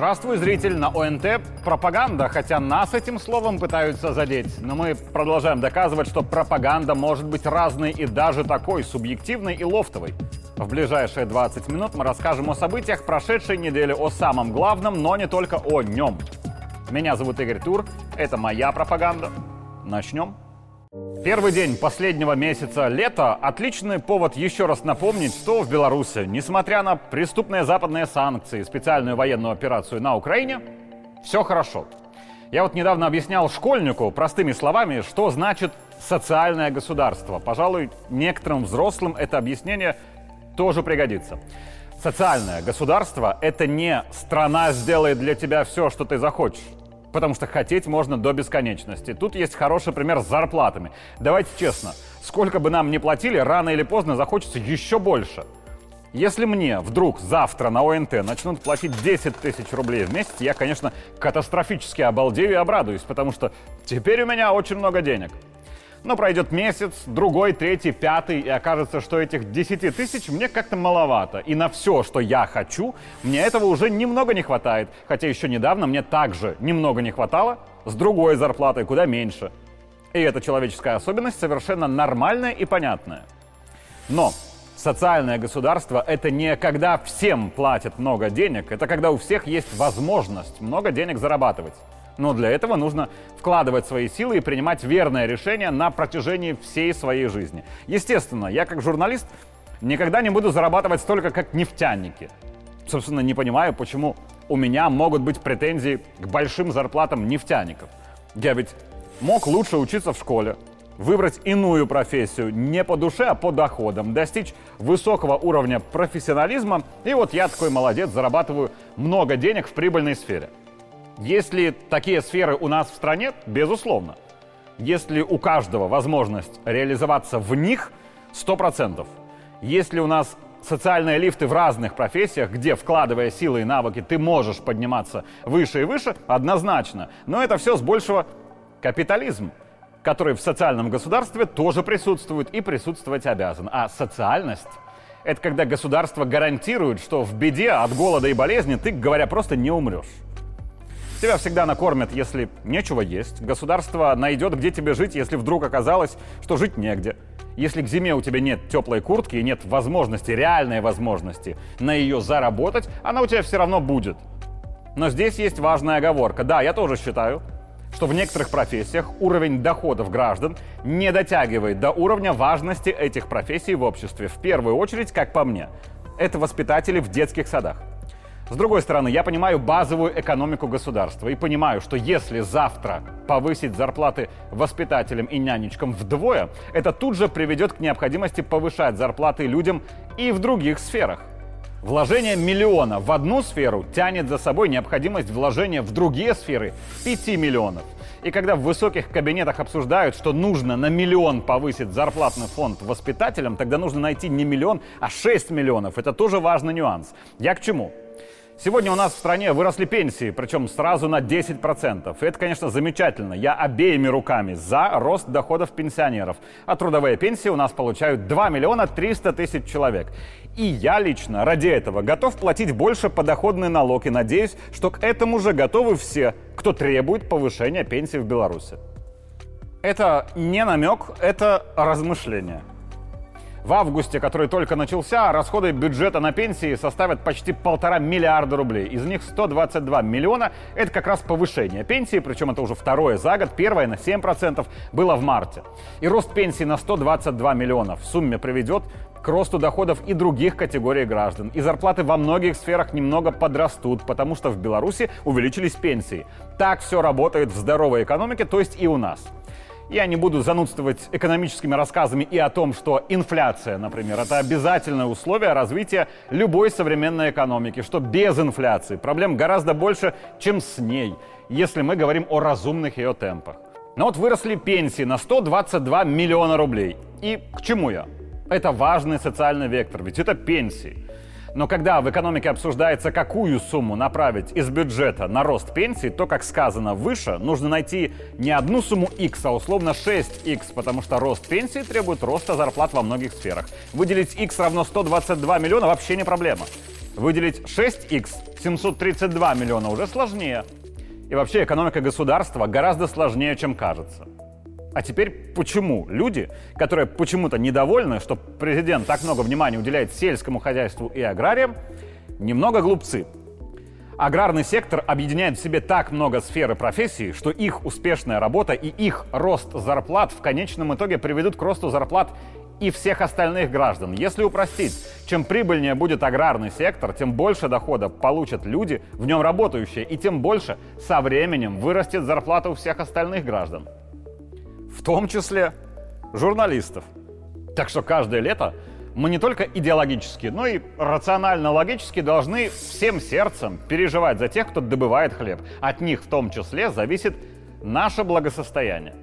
Здравствуй, зритель! На ОНТ пропаганда, хотя нас этим словом пытаются задеть. Но мы продолжаем доказывать, что пропаганда может быть разной и даже такой, субъективной и лофтовой. В ближайшие 20 минут мы расскажем о событиях прошедшей недели, о самом главном, но не только о нем. Меня зовут Игорь Тур, это моя пропаганда. Начнем. Первый день последнего месяца лета – отличный повод еще раз напомнить, что в Беларуси, несмотря на преступные западные санкции, специальную военную операцию на Украине, все хорошо. Я вот недавно объяснял школьнику простыми словами, что значит социальное государство. Пожалуй, некоторым взрослым это объяснение тоже пригодится. Социальное государство – это не страна сделает для тебя все, что ты захочешь. Потому что хотеть можно до бесконечности. Тут есть хороший пример с зарплатами. Давайте честно, сколько бы нам ни платили, рано или поздно захочется еще больше. Если мне вдруг завтра на ОНТ начнут платить 10 тысяч рублей в месяц, я, конечно, катастрофически обалдею и обрадуюсь, потому что теперь у меня очень много денег. Но пройдет месяц, другой, третий, пятый, и окажется, что этих 10 тысяч мне как-то маловато. И на все, что я хочу, мне этого уже немного не хватает. Хотя еще недавно мне также немного не хватало, с другой зарплатой куда меньше. И эта человеческая особенность совершенно нормальная и понятная. Но социальное государство — это не когда всем платят много денег, это когда у всех есть возможность много денег зарабатывать. Но для этого нужно вкладывать свои силы и принимать верное решение на протяжении всей своей жизни. Естественно, я как журналист никогда не буду зарабатывать столько, как нефтяники. Собственно, не понимаю, почему у меня могут быть претензии к большим зарплатам нефтяников. Я ведь мог лучше учиться в школе, выбрать иную профессию не по душе, а по доходам, достичь высокого уровня профессионализма, и вот я такой молодец, зарабатываю много денег в прибыльной сфере. Есть ли такие сферы у нас в стране? Безусловно. Есть ли у каждого возможность реализоваться в них? Сто процентов. Есть ли у нас социальные лифты в разных профессиях, где, вкладывая силы и навыки, ты можешь подниматься выше и выше? Однозначно. Но это все с большего капитализм, который в социальном государстве тоже присутствует и присутствовать обязан. А социальность – это когда государство гарантирует, что в беде от голода и болезни ты, говоря просто, не умрешь. Тебя всегда накормят, если нечего есть. Государство найдет, где тебе жить, если вдруг оказалось, что жить негде. Если к зиме у тебя нет теплой куртки и нет возможности, реальной возможности на ее заработать, она у тебя все равно будет. Но здесь есть важная оговорка. Да, я тоже считаю, что в некоторых профессиях уровень доходов граждан не дотягивает до уровня важности этих профессий в обществе. В первую очередь, как по мне, это воспитатели в детских садах. С другой стороны, я понимаю базовую экономику государства и понимаю, что если завтра повысить зарплаты воспитателям и нянечкам вдвое, это тут же приведет к необходимости повышать зарплаты людям и в других сферах. Вложение миллиона в одну сферу тянет за собой необходимость вложения в другие сферы 5 миллионов. И когда в высоких кабинетах обсуждают, что нужно на миллион повысить зарплатный фонд воспитателям, тогда нужно найти не миллион, а 6 миллионов. Это тоже важный нюанс. Я к чему? Сегодня у нас в стране выросли пенсии, причем сразу на 10%. И это, конечно, замечательно. Я обеими руками за рост доходов пенсионеров. А трудовые пенсии у нас получают 2 миллиона 300 тысяч человек. И я лично ради этого готов платить больше подоходный налог и надеюсь, что к этому же готовы все, кто требует повышения пенсии в Беларуси. Это не намек, это размышление. В августе, который только начался, расходы бюджета на пенсии составят почти полтора миллиарда рублей. Из них 122 миллиона – это как раз повышение пенсии, причем это уже второе за год, первое на 7% было в марте. И рост пенсии на 122 миллиона в сумме приведет к росту доходов и других категорий граждан. И зарплаты во многих сферах немного подрастут, потому что в Беларуси увеличились пенсии. Так все работает в здоровой экономике, то есть и у нас. Я не буду занудствовать экономическими рассказами и о том, что инфляция, например, это обязательное условие развития любой современной экономики, что без инфляции проблем гораздо больше, чем с ней, если мы говорим о разумных ее темпах. Но вот выросли пенсии на 122 миллиона рублей. И к чему я? Это важный социальный вектор, ведь это пенсии. Но когда в экономике обсуждается, какую сумму направить из бюджета на рост пенсии, то, как сказано выше, нужно найти не одну сумму X, а условно 6X, потому что рост пенсии требует роста зарплат во многих сферах. Выделить X равно 122 миллиона вообще не проблема. Выделить 6х 732 миллиона уже сложнее. И вообще экономика государства гораздо сложнее, чем кажется. А теперь почему люди, которые почему-то недовольны, что президент так много внимания уделяет сельскому хозяйству и аграриям, немного глупцы. Аграрный сектор объединяет в себе так много сфер и профессий, что их успешная работа и их рост зарплат в конечном итоге приведут к росту зарплат и всех остальных граждан. Если упростить, чем прибыльнее будет аграрный сектор, тем больше дохода получат люди, в нем работающие, и тем больше со временем вырастет зарплата у всех остальных граждан. Том числе журналистов. Так что каждое лето мы не только идеологически, но и рационально-логически должны всем сердцем переживать за тех, кто добывает хлеб. От них в том числе зависит наше благосостояние.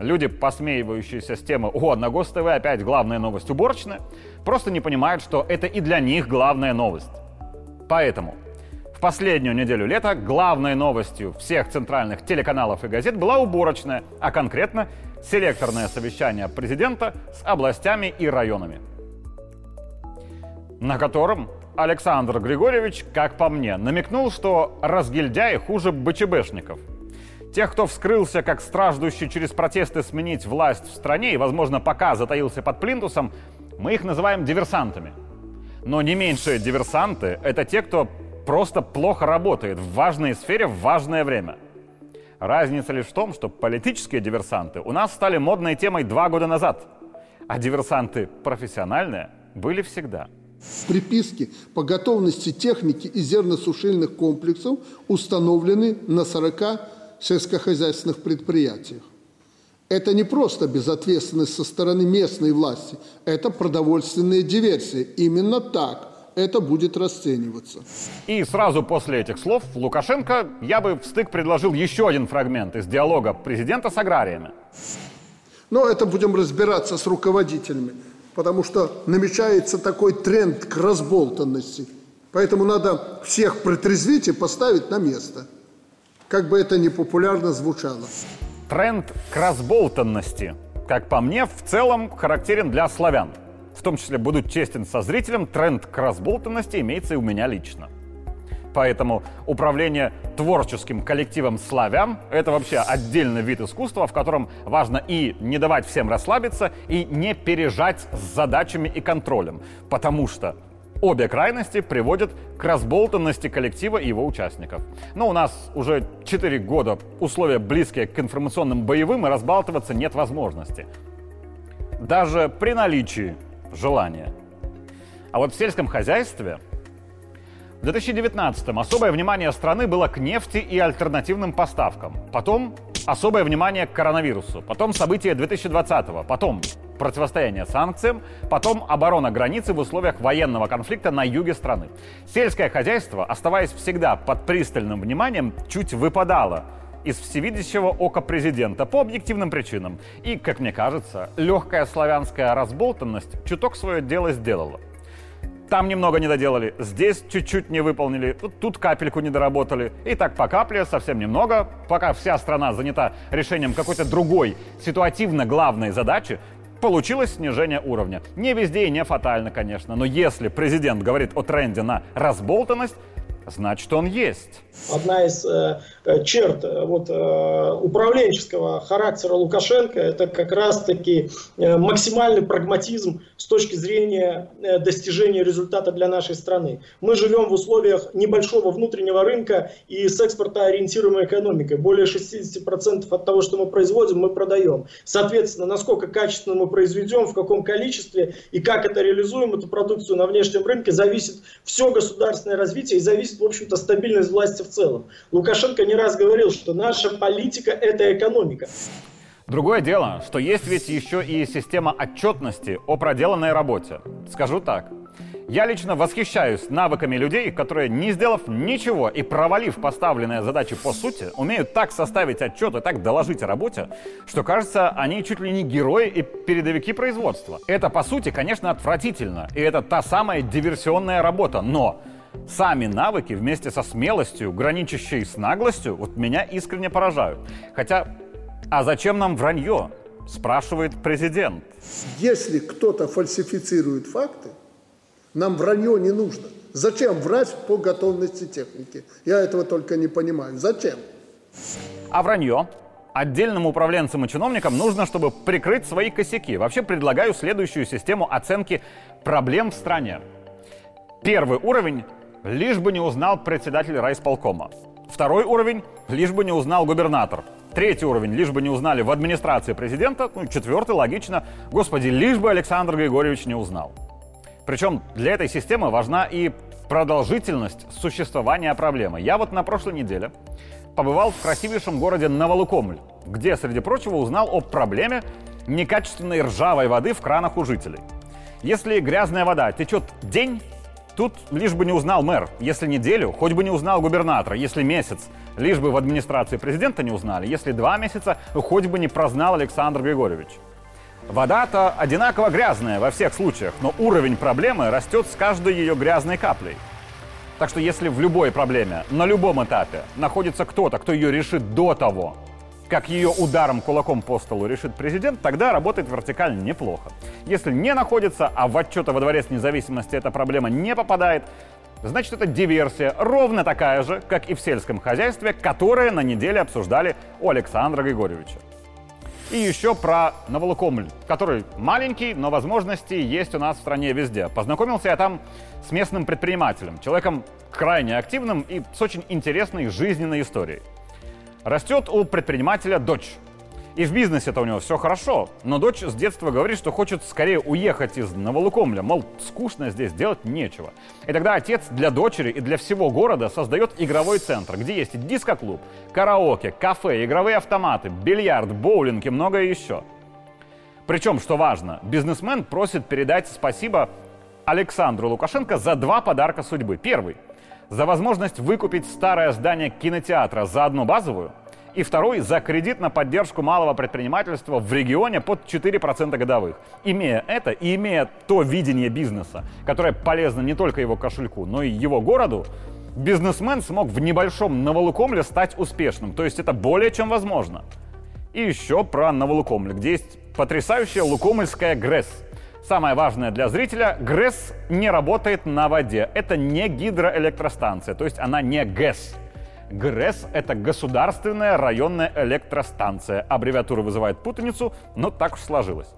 Люди, посмеивающиеся с темы «О, на ГОСТВ опять главная новость уборочная», просто не понимают, что это и для них главная новость. Поэтому в последнюю неделю лета главной новостью всех центральных телеканалов и газет была уборочная, а конкретно селекторное совещание президента с областями и районами, на котором Александр Григорьевич, как по мне, намекнул, что разгильдяи хуже БЧБшников – Тех, кто вскрылся как страждущий через протесты сменить власть в стране и, возможно, пока затаился под плинтусом, мы их называем диверсантами. Но не меньшие диверсанты — это те, кто просто плохо работает в важной сфере в важное время. Разница лишь в том, что политические диверсанты у нас стали модной темой два года назад, а диверсанты профессиональные были всегда. Приписки по готовности техники и зерносушильных комплексов установлены на 40 сельскохозяйственных предприятиях. Это не просто безответственность со стороны местной власти, это продовольственная диверсия. Именно так это будет расцениваться. И сразу после этих слов Лукашенко я бы в стык предложил еще один фрагмент из диалога президента с аграриями. Но это будем разбираться с руководителями, потому что намечается такой тренд к разболтанности. Поэтому надо всех протрезвить и поставить на место как бы это ни популярно звучало. Тренд к разболтанности, как по мне, в целом характерен для славян. В том числе, буду честен со зрителем, тренд к разболтанности имеется и у меня лично. Поэтому управление творческим коллективом славян – это вообще отдельный вид искусства, в котором важно и не давать всем расслабиться, и не пережать с задачами и контролем. Потому что Обе крайности приводят к разболтанности коллектива и его участников. Но у нас уже 4 года условия близкие к информационным боевым, и разбалтываться нет возможности. Даже при наличии желания. А вот в сельском хозяйстве в 2019-м особое внимание страны было к нефти и альтернативным поставкам. Потом особое внимание к коронавирусу. Потом события 2020-го. Потом противостояние санкциям, потом оборона границы в условиях военного конфликта на юге страны. Сельское хозяйство, оставаясь всегда под пристальным вниманием, чуть выпадало из всевидящего ока президента по объективным причинам. И, как мне кажется, легкая славянская разболтанность чуток свое дело сделала. Там немного не доделали, здесь чуть-чуть не выполнили, тут, капельку не доработали. И так по капле, совсем немного, пока вся страна занята решением какой-то другой, ситуативно главной задачи, получилось снижение уровня. Не везде и не фатально, конечно, но если президент говорит о тренде на разболтанность, значит он есть. Одна из э, э черт э, вот, э, управленческого характера Лукашенко это как раз-таки э, максимальный прагматизм с точки зрения э, достижения результата для нашей страны. Мы живем в условиях небольшого внутреннего рынка и с экспортоориентируемой экономикой. Более 60% от того, что мы производим, мы продаем. Соответственно, насколько качественно мы произведем, в каком количестве и как это реализуем, эту продукцию на внешнем рынке, зависит все государственное развитие и зависит, в общем-то, стабильность власти в целом. Лукашенко не раз говорил, что наша политика – это экономика. Другое дело, что есть ведь еще и система отчетности о проделанной работе. Скажу так. Я лично восхищаюсь навыками людей, которые, не сделав ничего и провалив поставленные задачи по сути, умеют так составить отчет и так доложить о работе, что кажется, они чуть ли не герои и передовики производства. Это, по сути, конечно, отвратительно, и это та самая диверсионная работа, но Сами навыки вместе со смелостью, граничащей с наглостью, вот меня искренне поражают. Хотя, а зачем нам вранье? Спрашивает президент. Если кто-то фальсифицирует факты, нам вранье не нужно. Зачем врать по готовности техники? Я этого только не понимаю. Зачем? А вранье? Отдельным управленцам и чиновникам нужно, чтобы прикрыть свои косяки. Вообще предлагаю следующую систему оценки проблем в стране. Первый уровень – лишь бы не узнал председатель райсполкома. Второй уровень – лишь бы не узнал губернатор. Третий уровень, лишь бы не узнали в администрации президента. Ну, четвертый, логично, господи, лишь бы Александр Григорьевич не узнал. Причем для этой системы важна и продолжительность существования проблемы. Я вот на прошлой неделе побывал в красивейшем городе Новолукомль, где, среди прочего, узнал о проблеме некачественной ржавой воды в кранах у жителей. Если грязная вода течет день, Тут лишь бы не узнал мэр. Если неделю, хоть бы не узнал губернатора. Если месяц, лишь бы в администрации президента не узнали. Если два месяца, хоть бы не прознал Александр Григорьевич. Вода-то одинаково грязная во всех случаях, но уровень проблемы растет с каждой ее грязной каплей. Так что если в любой проблеме, на любом этапе находится кто-то, кто ее решит до того, как ее ударом кулаком по столу решит президент, тогда работает вертикаль неплохо. Если не находится, а в отчеты во дворец независимости эта проблема не попадает, значит это диверсия, ровно такая же, как и в сельском хозяйстве, которое на неделе обсуждали у Александра Григорьевича. И еще про Новолукомль, который маленький, но возможности есть у нас в стране везде. Познакомился я там с местным предпринимателем, человеком крайне активным и с очень интересной жизненной историей. Растет у предпринимателя дочь. И в бизнесе-то у него все хорошо, но дочь с детства говорит, что хочет скорее уехать из Новолукомля, мол, скучно здесь, делать нечего. И тогда отец для дочери и для всего города создает игровой центр, где есть диско-клуб, караоке, кафе, игровые автоматы, бильярд, боулинг и многое еще. Причем, что важно, бизнесмен просит передать спасибо Александру Лукашенко за два подарка судьбы. Первый – за возможность выкупить старое здание кинотеатра за одну базовую, и второй за кредит на поддержку малого предпринимательства в регионе под 4% годовых. Имея это и имея то видение бизнеса, которое полезно не только его кошельку, но и его городу, бизнесмен смог в небольшом Новолукомле стать успешным. То есть это более чем возможно. И еще про Новолукомль, где есть потрясающая лукомльская ГРЭС – Самое важное для зрителя, ГРЭС не работает на воде. Это не гидроэлектростанция, то есть она не ГЭС. ГРЭС — это государственная районная электростанция. Аббревиатура вызывает путаницу, но так уж сложилось.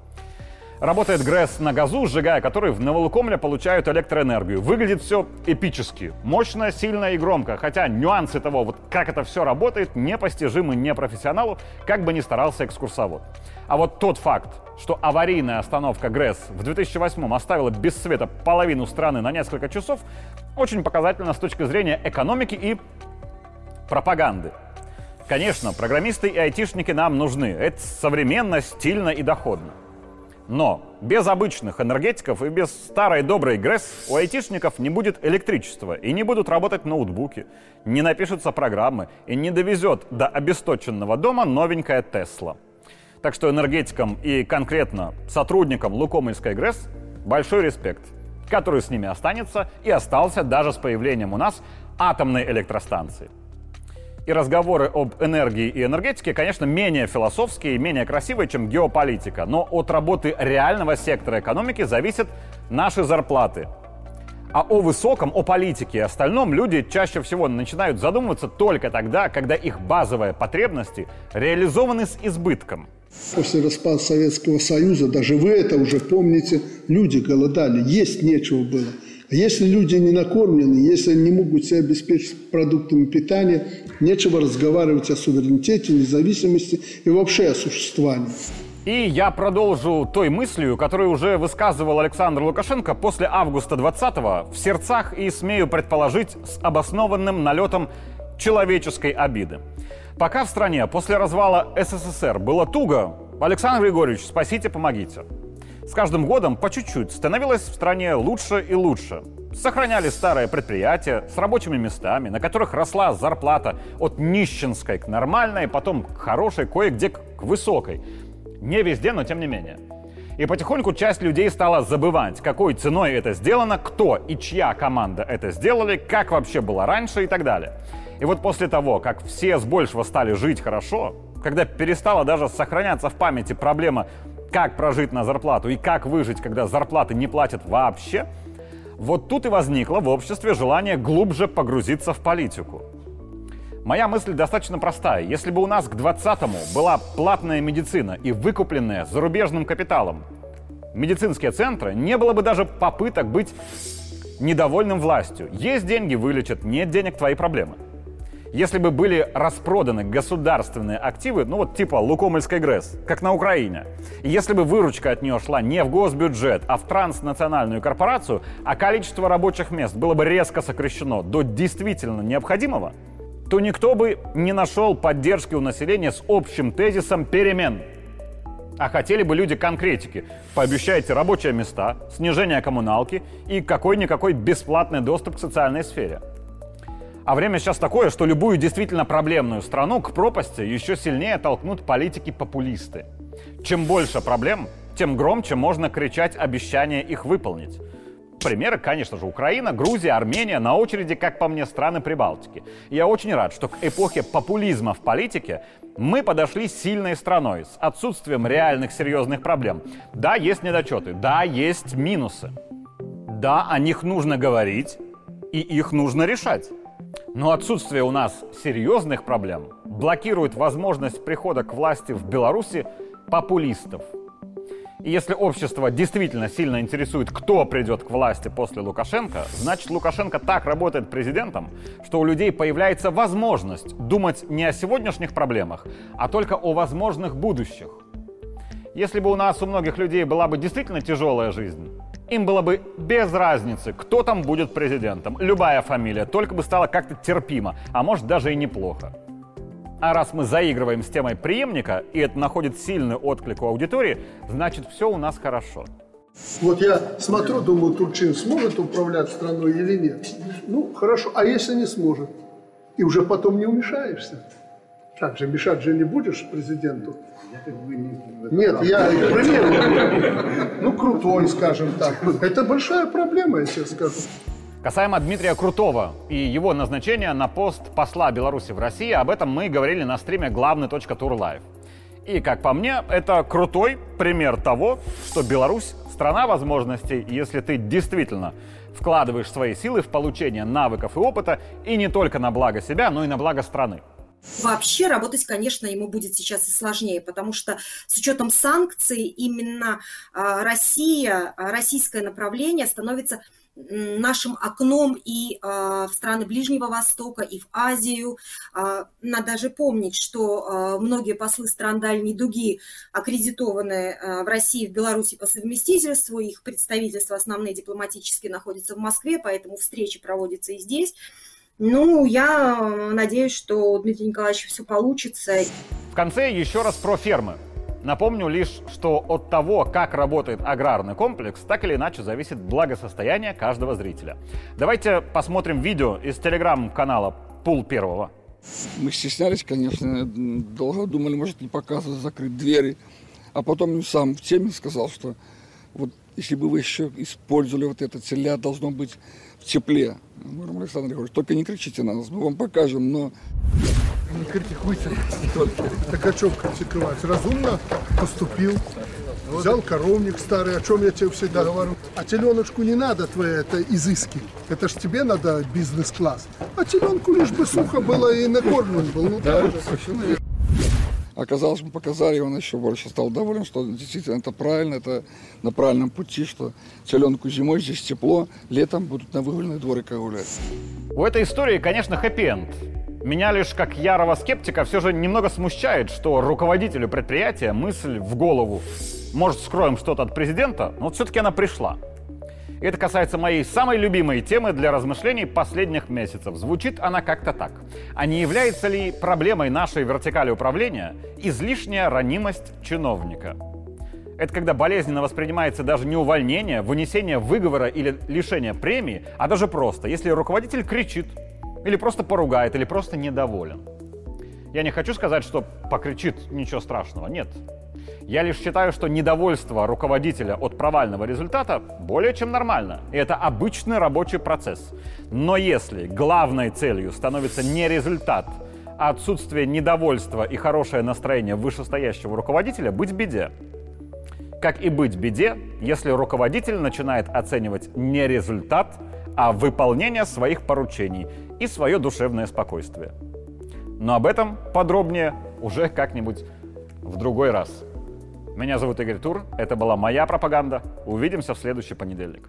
Работает ГРЭС на газу, сжигая который в Новолукомле получают электроэнергию. Выглядит все эпически. Мощно, сильно и громко. Хотя нюансы того, вот как это все работает, непостижимы непрофессионалу, как бы ни старался экскурсовод. А вот тот факт, что аварийная остановка ГРЭС в 2008 оставила без света половину страны на несколько часов, очень показательно с точки зрения экономики и пропаганды. Конечно, программисты и айтишники нам нужны. Это современно, стильно и доходно. Но без обычных энергетиков и без старой доброй ГРЭС у айтишников не будет электричества, и не будут работать ноутбуки, не напишутся программы, и не довезет до обесточенного дома новенькая Тесла. Так что энергетикам и конкретно сотрудникам Лукомельской ГРЭС большой респект, который с ними останется и остался даже с появлением у нас атомной электростанции. И разговоры об энергии и энергетике, конечно, менее философские и менее красивые, чем геополитика. Но от работы реального сектора экономики зависят наши зарплаты. А о высоком, о политике и остальном люди чаще всего начинают задумываться только тогда, когда их базовые потребности реализованы с избытком – После распада Советского Союза, даже вы это уже помните, люди голодали, есть нечего было. А если люди не накормлены, если не могут себя обеспечить продуктами питания, нечего разговаривать о суверенитете, независимости и вообще о существовании. И я продолжу той мыслью, которую уже высказывал Александр Лукашенко после августа 20-го в сердцах и, смею предположить, с обоснованным налетом человеческой обиды. Пока в стране после развала СССР было туго, Александр Григорьевич, спасите, помогите. С каждым годом по чуть-чуть становилось в стране лучше и лучше. Сохраняли старые предприятия с рабочими местами, на которых росла зарплата от нищенской к нормальной, потом к хорошей, кое-где к высокой. Не везде, но тем не менее. И потихоньку часть людей стала забывать, какой ценой это сделано, кто и чья команда это сделали, как вообще было раньше и так далее. И вот после того, как все с большего стали жить хорошо, когда перестала даже сохраняться в памяти проблема, как прожить на зарплату и как выжить, когда зарплаты не платят вообще, Вот тут и возникло в обществе желание глубже погрузиться в политику. Моя мысль достаточно простая. Если бы у нас к 20-му была платная медицина и выкупленная зарубежным капиталом медицинские центры, не было бы даже попыток быть недовольным властью. Есть деньги, вылечат, нет денег, твои проблемы. Если бы были распроданы государственные активы, ну вот типа Лукомельской ГРЭС, как на Украине, и если бы выручка от нее шла не в госбюджет, а в транснациональную корпорацию, а количество рабочих мест было бы резко сокращено до действительно необходимого, то никто бы не нашел поддержки у населения с общим тезисом перемен. А хотели бы люди конкретики. Пообещайте рабочие места, снижение коммуналки и какой-никакой бесплатный доступ к социальной сфере. А время сейчас такое, что любую действительно проблемную страну к пропасти еще сильнее толкнут политики-популисты. Чем больше проблем, тем громче можно кричать обещания их выполнить. Примеры, конечно же, Украина, Грузия, Армения, на очереди, как по мне, страны Прибалтики. я очень рад, что к эпохе популизма в политике мы подошли сильной страной, с отсутствием реальных серьезных проблем. Да, есть недочеты, да, есть минусы. Да, о них нужно говорить, и их нужно решать. Но отсутствие у нас серьезных проблем блокирует возможность прихода к власти в Беларуси популистов. И если общество действительно сильно интересует, кто придет к власти после Лукашенко, значит Лукашенко так работает президентом, что у людей появляется возможность думать не о сегодняшних проблемах, а только о возможных будущих. Если бы у нас у многих людей была бы действительно тяжелая жизнь, им было бы без разницы, кто там будет президентом. Любая фамилия, только бы стало как-то терпимо, а может даже и неплохо. А раз мы заигрываем с темой преемника, и это находит сильный отклик у аудитории, значит все у нас хорошо. Вот я смотрю, думаю, Турчин сможет управлять страной или нет. Ну, хорошо. А если не сможет? И уже потом не умешаешься. Так же, мешать же не будешь президенту. Нет, я пример. Ну, крутой, скажем так. Это большая проблема, я тебе скажу. Касаемо Дмитрия Крутого и его назначения на пост посла Беларуси в России, об этом мы говорили на стриме главный.тур лайв. И, как по мне, это крутой пример того, что Беларусь — страна возможностей, если ты действительно вкладываешь свои силы в получение навыков и опыта, и не только на благо себя, но и на благо страны. Вообще работать, конечно, ему будет сейчас и сложнее, потому что с учетом санкций именно а, Россия, а, российское направление становится нашим окном и э, в страны Ближнего Востока, и в Азию. Надо даже помнить, что многие послы стран дальней дуги аккредитованы в России и в Беларуси по совместительству, их представительства основные дипломатические находятся в Москве, поэтому встречи проводятся и здесь. Ну, я надеюсь, что у Дмитрия Николаевича все получится. В конце еще раз про фермы. Напомню лишь, что от того, как работает аграрный комплекс, так или иначе зависит благосостояние каждого зрителя. Давайте посмотрим видео из телеграм-канала Пул Первого. Мы стеснялись, конечно, долго думали, может не показывать, закрыть двери. А потом сам в теме сказал, что вот если бы вы еще использовали вот это, теля должно быть в тепле. Говорим, Александр Григорьевич, только не кричите на нас, мы вам покажем, но... Не критикуйте. Так о чем критиковать? Разумно поступил. Взял коровник старый, о чем я тебе всегда говорю. А теленочку не надо твои это изыски. Это ж тебе надо бизнес-класс. А теленку лишь бы сухо было и накормлен был. Ну, да, верно. Оказалось, мы показали, и он еще больше стал доволен, что действительно это правильно, это на правильном пути, что теленку зимой здесь тепло, летом будут на выгульные дворы гулять. У этой истории, конечно, хэппи-энд. Меня лишь как ярого скептика все же немного смущает, что руководителю предприятия мысль в голову «может, скроем что-то от президента», но вот все-таки она пришла – и это касается моей самой любимой темы для размышлений последних месяцев. Звучит она как-то так. А не является ли проблемой нашей вертикали управления излишняя ранимость чиновника? Это когда болезненно воспринимается даже не увольнение, вынесение выговора или лишение премии, а даже просто, если руководитель кричит, или просто поругает, или просто недоволен. Я не хочу сказать, что покричит ничего страшного. Нет, я лишь считаю, что недовольство руководителя от провального результата более чем нормально. И это обычный рабочий процесс. Но если главной целью становится не результат, а отсутствие недовольства и хорошее настроение вышестоящего руководителя, быть беде. Как и быть беде, если руководитель начинает оценивать не результат, а выполнение своих поручений и свое душевное спокойствие. Но об этом подробнее уже как-нибудь в другой раз. Меня зовут Игорь Тур, это была моя пропаганда. Увидимся в следующий понедельник.